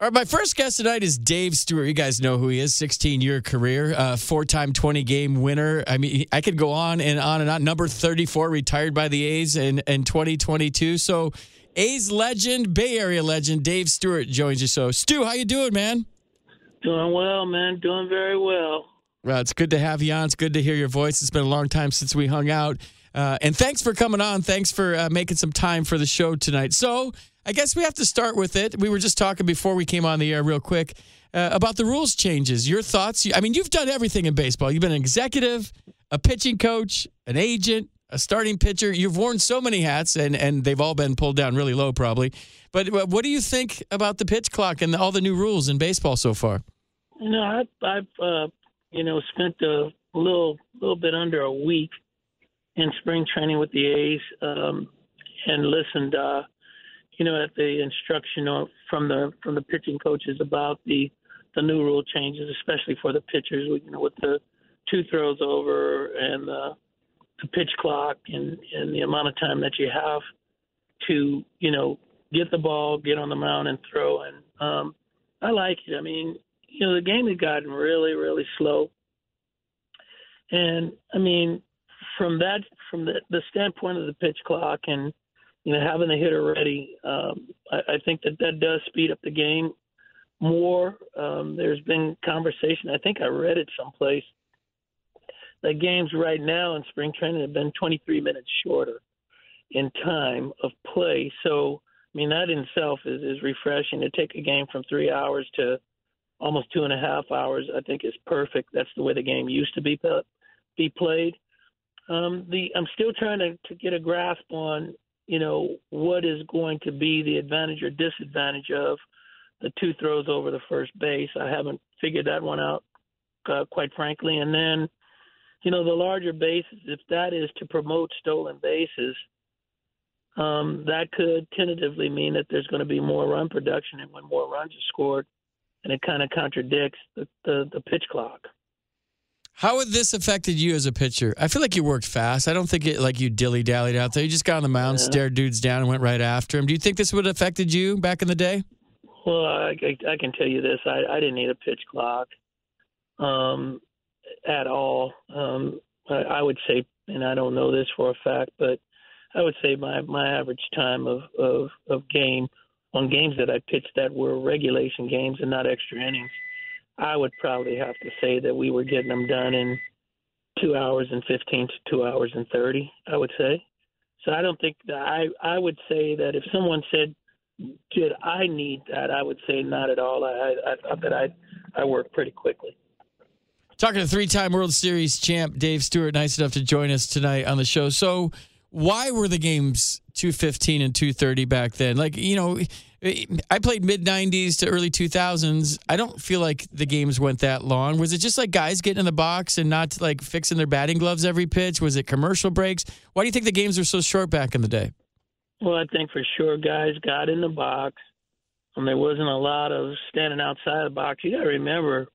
All right, my first guest tonight is Dave Stewart. You guys know who he is. 16 year career, uh, four time 20 game winner. I mean, I could go on and on and on. Number 34, retired by the A's in, in 2022. So, A's legend, Bay Area legend, Dave Stewart joins you. So, Stu, how you doing, man? Doing well, man. Doing very well. Well, it's good to have you on. It's good to hear your voice. It's been a long time since we hung out. Uh, and thanks for coming on. Thanks for uh, making some time for the show tonight. So, I guess we have to start with it. We were just talking before we came on the air, real quick, uh, about the rules changes. Your thoughts? I mean, you've done everything in baseball. You've been an executive, a pitching coach, an agent, a starting pitcher. You've worn so many hats, and and they've all been pulled down really low, probably. But what do you think about the pitch clock and all the new rules in baseball so far? You know, I've, I've uh, you know spent a little little bit under a week in spring training with the A's, um, and listened. Uh, you know, at the instruction from the from the pitching coaches about the the new rule changes, especially for the pitchers. You know, with the two throws over and the, the pitch clock and and the amount of time that you have to you know get the ball, get on the mound, and throw. And um, I like it. I mean, you know, the game has gotten really, really slow. And I mean, from that, from the, the standpoint of the pitch clock and you know, having the hitter ready, um, I, I think that that does speed up the game more. Um, there's been conversation. I think I read it someplace that games right now in spring training have been 23 minutes shorter in time of play. So, I mean, that in itself is, is refreshing. To take a game from three hours to almost two and a half hours, I think is perfect. That's the way the game used to be be played. Um, the I'm still trying to, to get a grasp on you know, what is going to be the advantage or disadvantage of the two throws over the first base. I haven't figured that one out, uh, quite frankly. And then, you know, the larger bases, if that is to promote stolen bases, um, that could tentatively mean that there's going to be more run production and when more runs are scored, and it kind of contradicts the, the, the pitch clock. How would this affected you as a pitcher? I feel like you worked fast. I don't think it like you dilly dallied out there. You just got on the mound, yeah. stared dudes down, and went right after him. Do you think this would have affected you back in the day? Well, I, I, I can tell you this: I, I didn't need a pitch clock um, at all. Um, I, I would say, and I don't know this for a fact, but I would say my my average time of of, of game on games that I pitched that were regulation games and not extra innings I would probably have to say that we were getting them done in two hours and 15 to two hours and 30, I would say. So I don't think that I, I would say that if someone said, did I need that? I would say not at all. I, I thought that I, I work pretty quickly. Talking to three-time World Series champ Dave Stewart, nice enough to join us tonight on the show. So, why were the games 215 and 230 back then? Like, you know, I played mid 90s to early 2000s. I don't feel like the games went that long. Was it just like guys getting in the box and not like fixing their batting gloves every pitch? Was it commercial breaks? Why do you think the games were so short back in the day? Well, I think for sure guys got in the box and there wasn't a lot of standing outside the box. You got to remember,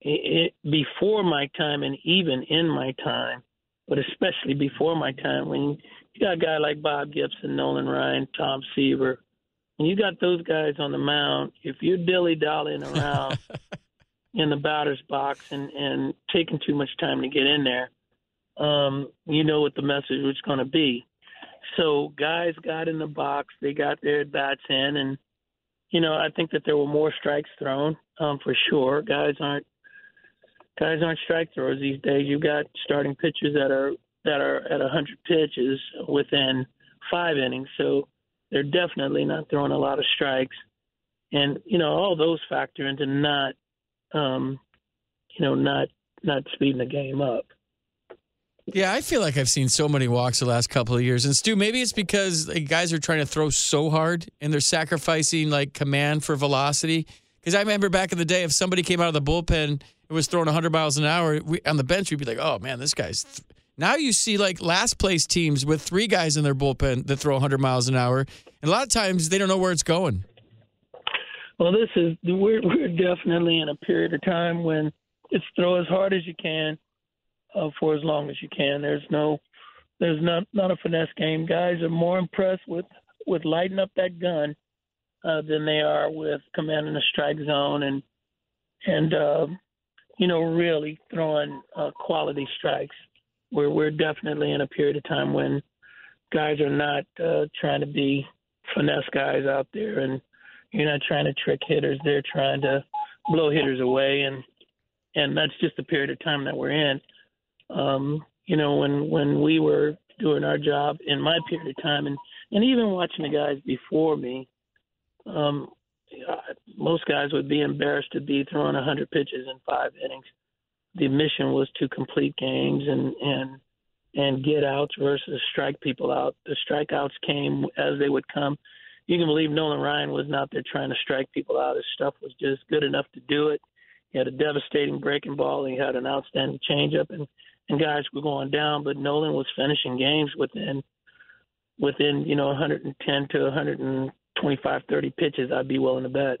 it, it, before my time and even in my time, but especially before my time, when you got a guy like Bob Gibson, Nolan Ryan, Tom Seaver, when you got those guys on the mound, if you're dilly dallying around in the batter's box and and taking too much time to get in there, um, you know what the message was going to be. So guys got in the box, they got their at bats in, and you know I think that there were more strikes thrown um, for sure. Guys aren't guys aren't strike throwers these days. You've got starting pitchers that are that are at 100 pitches within five innings, so they're definitely not throwing a lot of strikes, and you know all those factor into not, um, you know, not not speeding the game up. Yeah, I feel like I've seen so many walks the last couple of years. And Stu, maybe it's because like, guys are trying to throw so hard and they're sacrificing like command for velocity. Because I remember back in the day, if somebody came out of the bullpen and was throwing 100 miles an hour we, on the bench, we'd be like, oh man, this guy's. Th-. Now you see like last place teams with three guys in their bullpen that throw 100 miles an hour. And a lot of times they don't know where it's going. Well, this is we're we're definitely in a period of time when it's throw as hard as you can uh, for as long as you can. There's no there's not not a finesse game. Guys are more impressed with with lighting up that gun uh, than they are with commanding the strike zone and and uh, you know really throwing uh, quality strikes. We're we're definitely in a period of time when guys are not uh, trying to be finesse guys out there and you're not trying to trick hitters. They're trying to blow hitters away, and and that's just the period of time that we're in. Um, you know, when when we were doing our job in my period of time, and and even watching the guys before me, um, most guys would be embarrassed to be throwing 100 pitches in five innings. The mission was to complete games and and and get outs versus strike people out. The strikeouts came as they would come you can believe Nolan Ryan was not there trying to strike people out. His stuff was just good enough to do it. He had a devastating breaking ball. He had an outstanding changeup, and and guys were going down. But Nolan was finishing games within within you know 110 to 125, 30 pitches. I'd be willing to bet.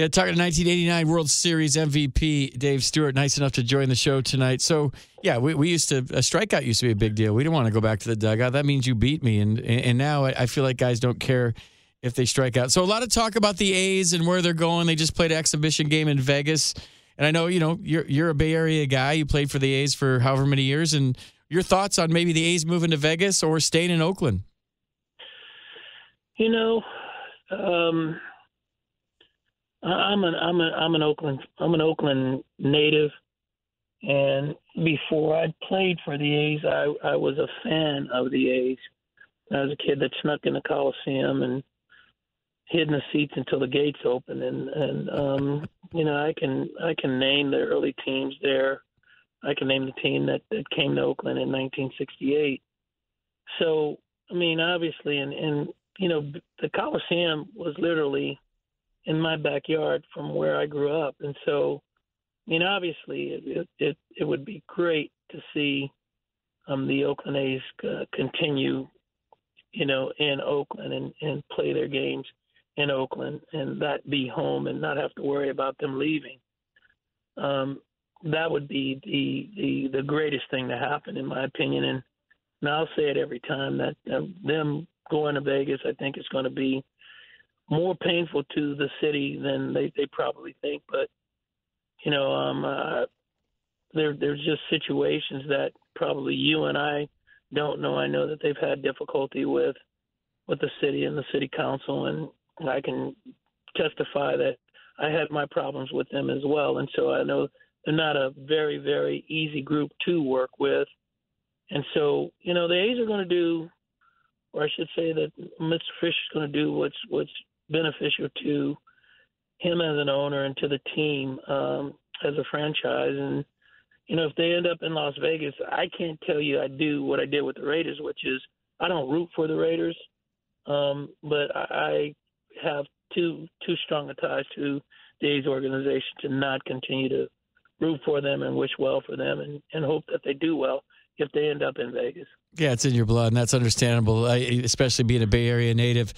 Yeah, talking to 1989 World Series MVP Dave Stewart, nice enough to join the show tonight. So, yeah, we, we used to a strikeout used to be a big deal. We didn't want to go back to the dugout. That means you beat me, and and now I feel like guys don't care if they strike out. So a lot of talk about the A's and where they're going. They just played an exhibition game in Vegas, and I know you know you're you're a Bay Area guy. You played for the A's for however many years, and your thoughts on maybe the A's moving to Vegas or staying in Oakland? You know. Um I'm an I'm a I'm an Oakland I'm an Oakland native, and before I played for the A's, I I was a fan of the A's. I was a kid that snuck in the Coliseum and hid in the seats until the gates opened, and and um, you know I can I can name the early teams there. I can name the team that that came to Oakland in 1968. So I mean, obviously, and and you know the Coliseum was literally in my backyard from where I grew up, and so I mean, obviously, it it, it would be great to see um, the Oakland A's uh, continue, you know, in Oakland and and play their games in Oakland and that be home and not have to worry about them leaving. Um, that would be the, the the greatest thing to happen, in my opinion. And, and I'll say it every time that uh, them going to Vegas, I think, is going to be more painful to the city than they, they probably think. But you know, um, uh, there there's just situations that probably you and I don't know. I know that they've had difficulty with with the city and the city council, and I can testify that I had my problems with them as well. And so I know they're not a very very easy group to work with. And so you know the A's are going to do, or I should say that Mr. Fish is going to do what's what's beneficial to him as an owner and to the team um, as a franchise. And you know, if they end up in Las Vegas, I can't tell you I do what I did with the Raiders, which is I don't root for the Raiders, um, but I, I have too too strong a ties to the A's organization to not continue to root for them and wish well for them and, and hope that they do well if they end up in Vegas. Yeah, it's in your blood, and that's understandable, especially being a Bay Area native.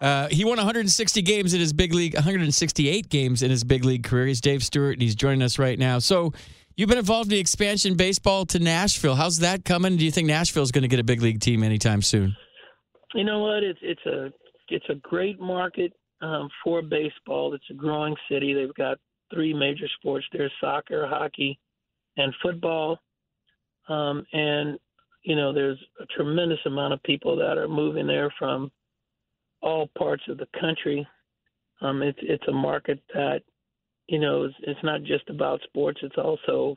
Uh, he won 160 games in his big league, 168 games in his big league career. He's Dave Stewart, and he's joining us right now. So, you've been involved in the expansion baseball to Nashville. How's that coming? Do you think Nashville's going to get a big league team anytime soon? You know what? It's it's a it's a great market um, for baseball. It's a growing city. They've got three major sports there's soccer, hockey, and football. Um, and you know, there's a tremendous amount of people that are moving there from all parts of the country. Um, it's it's a market that, you know, it's, it's not just about sports. It's also,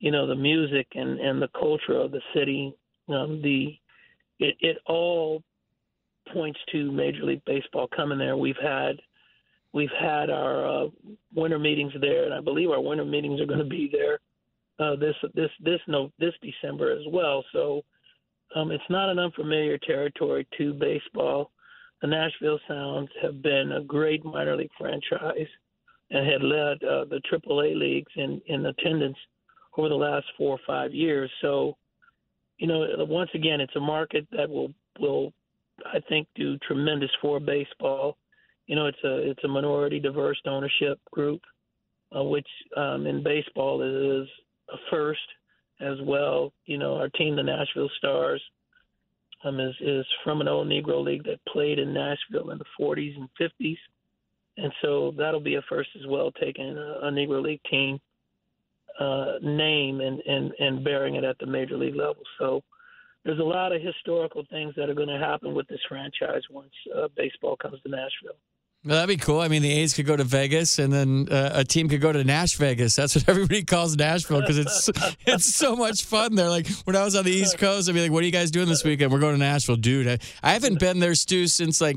you know, the music and and the culture of the city. Um, the it it all points to Major League Baseball coming there. We've had we've had our uh, winter meetings there, and I believe our winter meetings are going to be there uh, this this this no this December as well. So um, it's not an unfamiliar territory to baseball. The Nashville Sounds have been a great minor league franchise and had led uh, the AAA leagues in in attendance over the last four or five years. So, you know, once again, it's a market that will will I think do tremendous for baseball. You know, it's a it's a minority diverse ownership group, uh, which um, in baseball is a first as well. You know, our team, the Nashville Stars, um, is is from an old Negro league that played in Nashville in the 40s and 50s, and so that'll be a first as well, taking a, a Negro league team uh, name and, and and bearing it at the major league level. So there's a lot of historical things that are going to happen with this franchise once uh, baseball comes to Nashville. Well, that'd be cool. I mean, the A's could go to Vegas, and then uh, a team could go to Nash Vegas. That's what everybody calls Nashville because it's it's so much fun there. Like when I was on the East Coast, I'd be like, "What are you guys doing this weekend? We're going to Nashville, dude." I, I haven't been there, Stu, since like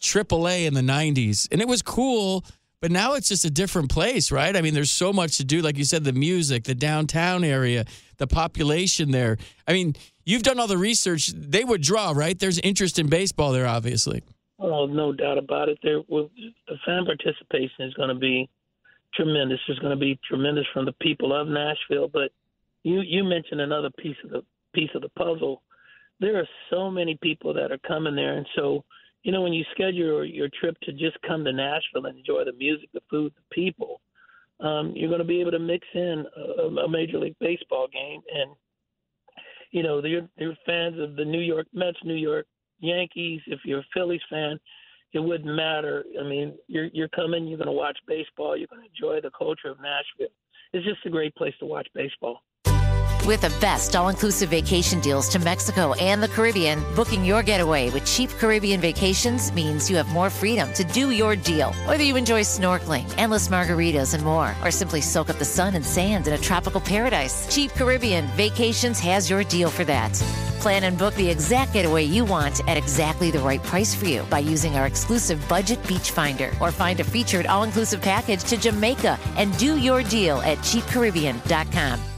AAA in the '90s, and it was cool. But now it's just a different place, right? I mean, there's so much to do. Like you said, the music, the downtown area, the population there. I mean, you've done all the research. They would draw, right? There's interest in baseball there, obviously. Oh, no doubt about it. There, the fan participation is going to be tremendous. There's going to be tremendous from the people of Nashville. But you you mentioned another piece of the piece of the puzzle. There are so many people that are coming there, and so you know when you schedule your, your trip to just come to Nashville and enjoy the music, the food, the people, um, you're going to be able to mix in a, a Major League Baseball game, and you know they're they're fans of the New York Mets, New York Yankees, if you're a Phillies fan, it wouldn't matter. I mean, you're you're coming, you're going to watch baseball, you're going to enjoy the culture of Nashville. It's just a great place to watch baseball. With the best all inclusive vacation deals to Mexico and the Caribbean, booking your getaway with cheap Caribbean vacations means you have more freedom to do your deal. Whether you enjoy snorkeling, endless margaritas, and more, or simply soak up the sun and sand in a tropical paradise, Cheap Caribbean Vacations has your deal for that. Plan and book the exact getaway you want at exactly the right price for you by using our exclusive budget beach finder or find a featured all inclusive package to Jamaica and do your deal at cheapcaribbean.com.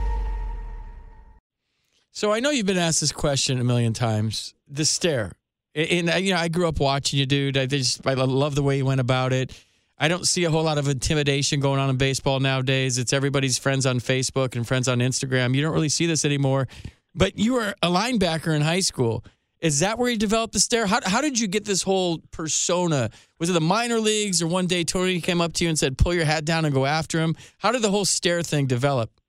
So I know you've been asked this question a million times. The stare, and, you know I grew up watching you, dude. I just I love the way you went about it. I don't see a whole lot of intimidation going on in baseball nowadays. It's everybody's friends on Facebook and friends on Instagram. You don't really see this anymore. But you were a linebacker in high school. Is that where you developed the stare? How, how did you get this whole persona? Was it the minor leagues or one day Tony came up to you and said, pull your hat down and go after him? How did the whole stare thing develop?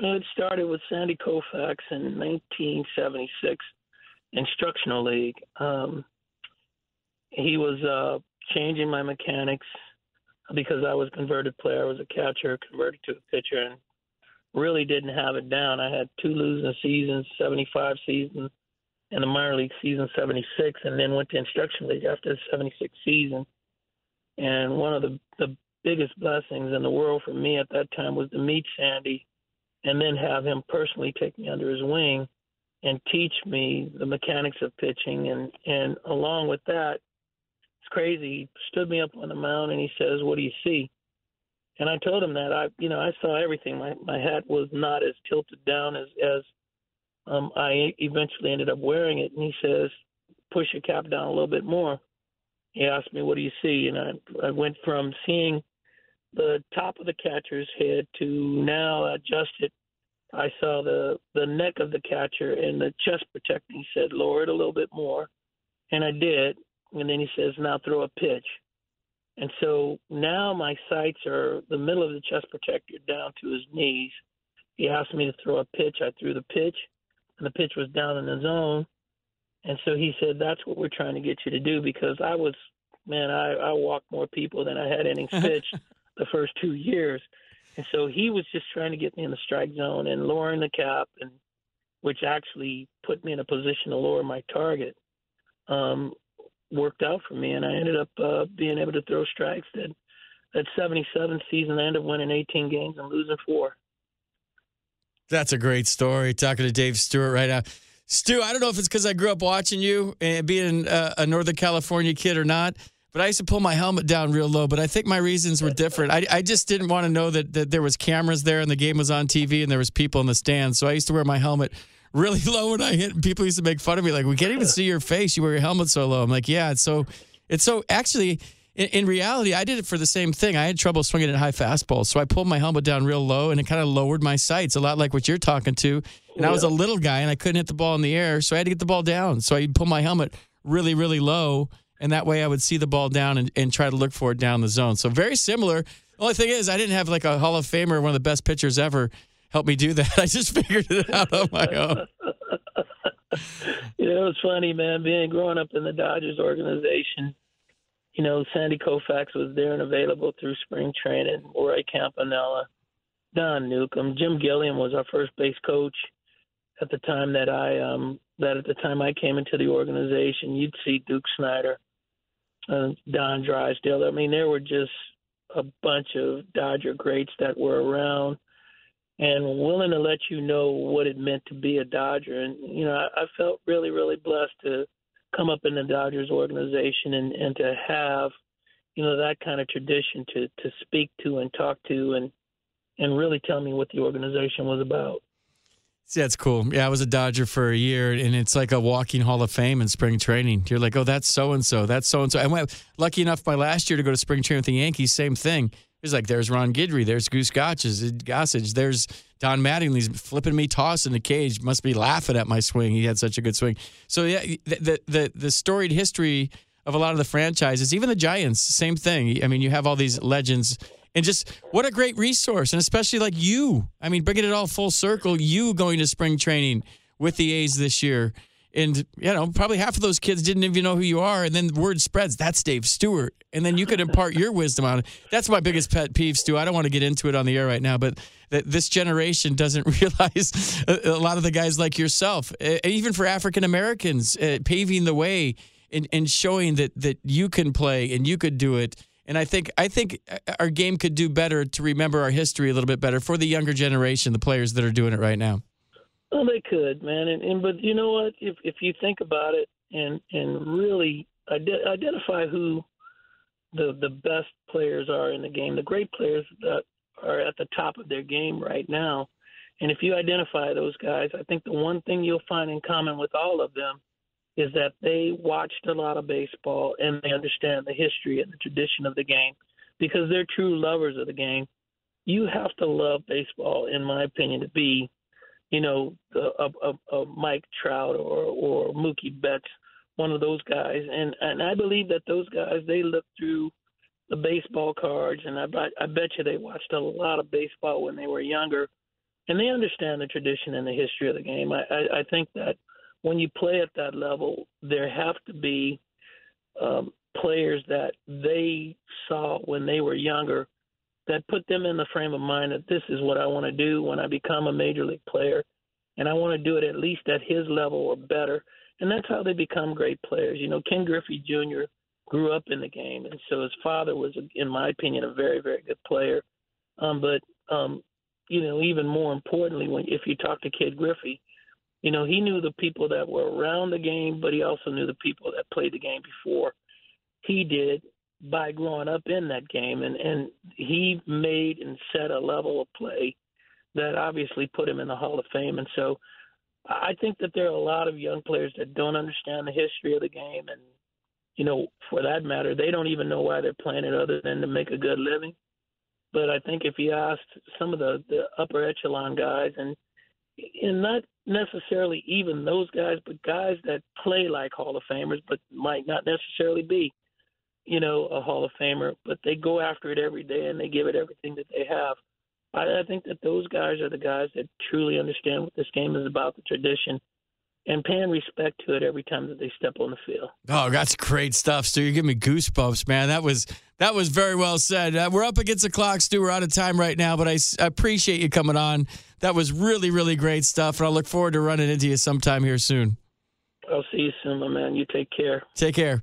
It started with Sandy Koufax in 1976, Instructional League. Um, he was uh, changing my mechanics because I was a converted player. I was a catcher, converted to a pitcher, and really didn't have it down. I had two losing seasons, 75 season, and the minor league season, 76, and then went to Instruction League after the 76 season. And one of the, the biggest blessings in the world for me at that time was to meet Sandy and then have him personally take me under his wing and teach me the mechanics of pitching and and along with that it's crazy. He stood me up on the mound and he says, "What do you see?" And I told him that I, you know, I saw everything. My my hat was not as tilted down as as um, I eventually ended up wearing it. And he says, "Push your cap down a little bit more." He asked me, "What do you see?" And I I went from seeing the top of the catcher's head to now adjust it. I saw the the neck of the catcher and the chest protector. He said, "Lower it a little bit more," and I did. And then he says, "Now throw a pitch." And so now my sights are the middle of the chest protector down to his knees. He asked me to throw a pitch. I threw the pitch, and the pitch was down in the zone. And so he said, "That's what we're trying to get you to do." Because I was, man, I, I walked more people than I had innings pitched the first two years, and so he was just trying to get me in the strike zone and lowering the cap, and which actually put me in a position to lower my target. Um, worked out for me, and I ended up uh, being able to throw strikes. That that '77 season, I ended up winning 18 games and losing four. That's a great story. Talking to Dave Stewart right now. Stu, I don't know if it's because I grew up watching you and being a, a, Northern California kid or not, but I used to pull my helmet down real low. But I think my reasons were different. I, I just didn't want to know that, that there was cameras there and the game was on TV and there was people in the stands. So I used to wear my helmet really low when I hit. And people used to make fun of me, like, "We can't even see your face. You wear your helmet so low." I'm like, "Yeah, it's so, it's so." Actually, in, in reality, I did it for the same thing. I had trouble swinging at high fastballs, so I pulled my helmet down real low, and it kind of lowered my sights a lot, like what you're talking to. And yeah. I was a little guy, and I couldn't hit the ball in the air, so I had to get the ball down. So I pull my helmet really, really low, and that way I would see the ball down and, and try to look for it down the zone. So very similar. The only thing is, I didn't have like a Hall of Famer, one of the best pitchers ever, help me do that. I just figured it out on my own. you know, it's funny, man, being growing up in the Dodgers organization. You know, Sandy Koufax was there and available through spring training. Roy Campanella, Don Newcombe, Jim Gilliam was our first base coach at the time that I um that at the time I came into the organization. You'd see Duke Snider, uh, Don Drysdale. I mean, there were just a bunch of Dodger greats that were around and willing to let you know what it meant to be a Dodger. And you know, I, I felt really, really blessed to come up in the Dodgers organization and and to have you know that kind of tradition to to speak to and talk to and and really tell me what the organization was about. Yeah, it's cool. Yeah, I was a Dodger for a year, and it's like a walking Hall of Fame in spring training. You're like, oh, that's so and so, that's so and so. I went lucky enough my last year to go to spring training with the Yankees. Same thing. It's like, there's Ron Guidry, there's Goose Gotches, Gossage, there's Don Mattingly's flipping me toss in the cage. Must be laughing at my swing. He had such a good swing. So yeah, the the the storied history of a lot of the franchises, even the Giants, same thing. I mean, you have all these legends, and just what a great resource, and especially like you. I mean, bringing it all full circle. You going to spring training with the A's this year. And you know probably half of those kids didn't even know who you are. And then word spreads that's dave stewart. And then you could impart your wisdom on it. That's my biggest pet peeve stu. I don't want to get into it on the air right now but that this generation doesn't realize a, lot of the guys like yourself even for african americans uh, paving the way and, and showing that that you can play and you could do it and I think I think uh, our game could do better to remember our history a little bit better for the younger generation, the players that are doing it right now. Well, they could, man, and, and but you know what? If if you think about it and and really ide- identify who the the best players are in the game, the great players that are at the top of their game right now, and if you identify those guys, I think the one thing you'll find in common with all of them is that they watched a lot of baseball and they understand the history and the tradition of the game because they're true lovers of the game. You have to love baseball, in my opinion, to be you know, a, a, a Mike Trout or or Mookie Betts, one of those guys, and and I believe that those guys they look through the baseball cards, and I I bet you they watched a lot of baseball when they were younger, and they understand the tradition and the history of the game. I I, I think that when you play at that level, there have to be um, players that they saw when they were younger that put them in the frame of mind that this is what I want to do when I become a major league player, and I want to do it at least at his level or better. And that's how they become great players. You know, Ken Griffey Jr. grew up in the game, and so his father was, in my opinion, a very, very good player. Um, but um, you know, even more importantly, when if you talk to Kid Griffey, you know, he knew the people that were around the game, but he also knew the people that played the game before he did by growing up in that game, and and he made and set a level of play that obviously put him in the Hall of Fame. And so, I think that there are a lot of young players that don't understand the history of the game, and you know, for that matter, they don't even know why they're playing it other than to make a good living. But I think if you asked some of the the upper echelon guys, and and not necessarily even those guys, but guys that play like Hall of Famers, but might not necessarily be, you know, a Hall of Famer, but they go after it every day and they give it everything that they have. I, I think that those guys are the guys that truly understand what this game is about, the tradition, and paying respect to it every time that they step on the field. Oh, that's great stuff, Stu. You're giving me goosebumps, man. That was that was very well said. Uh, we're up against the clock, Stu. We're out of time right now, but I, I appreciate you coming on. That was really, really great stuff, and I look forward to running into you sometime here soon. I'll see you soon, my man. You take care. Take care.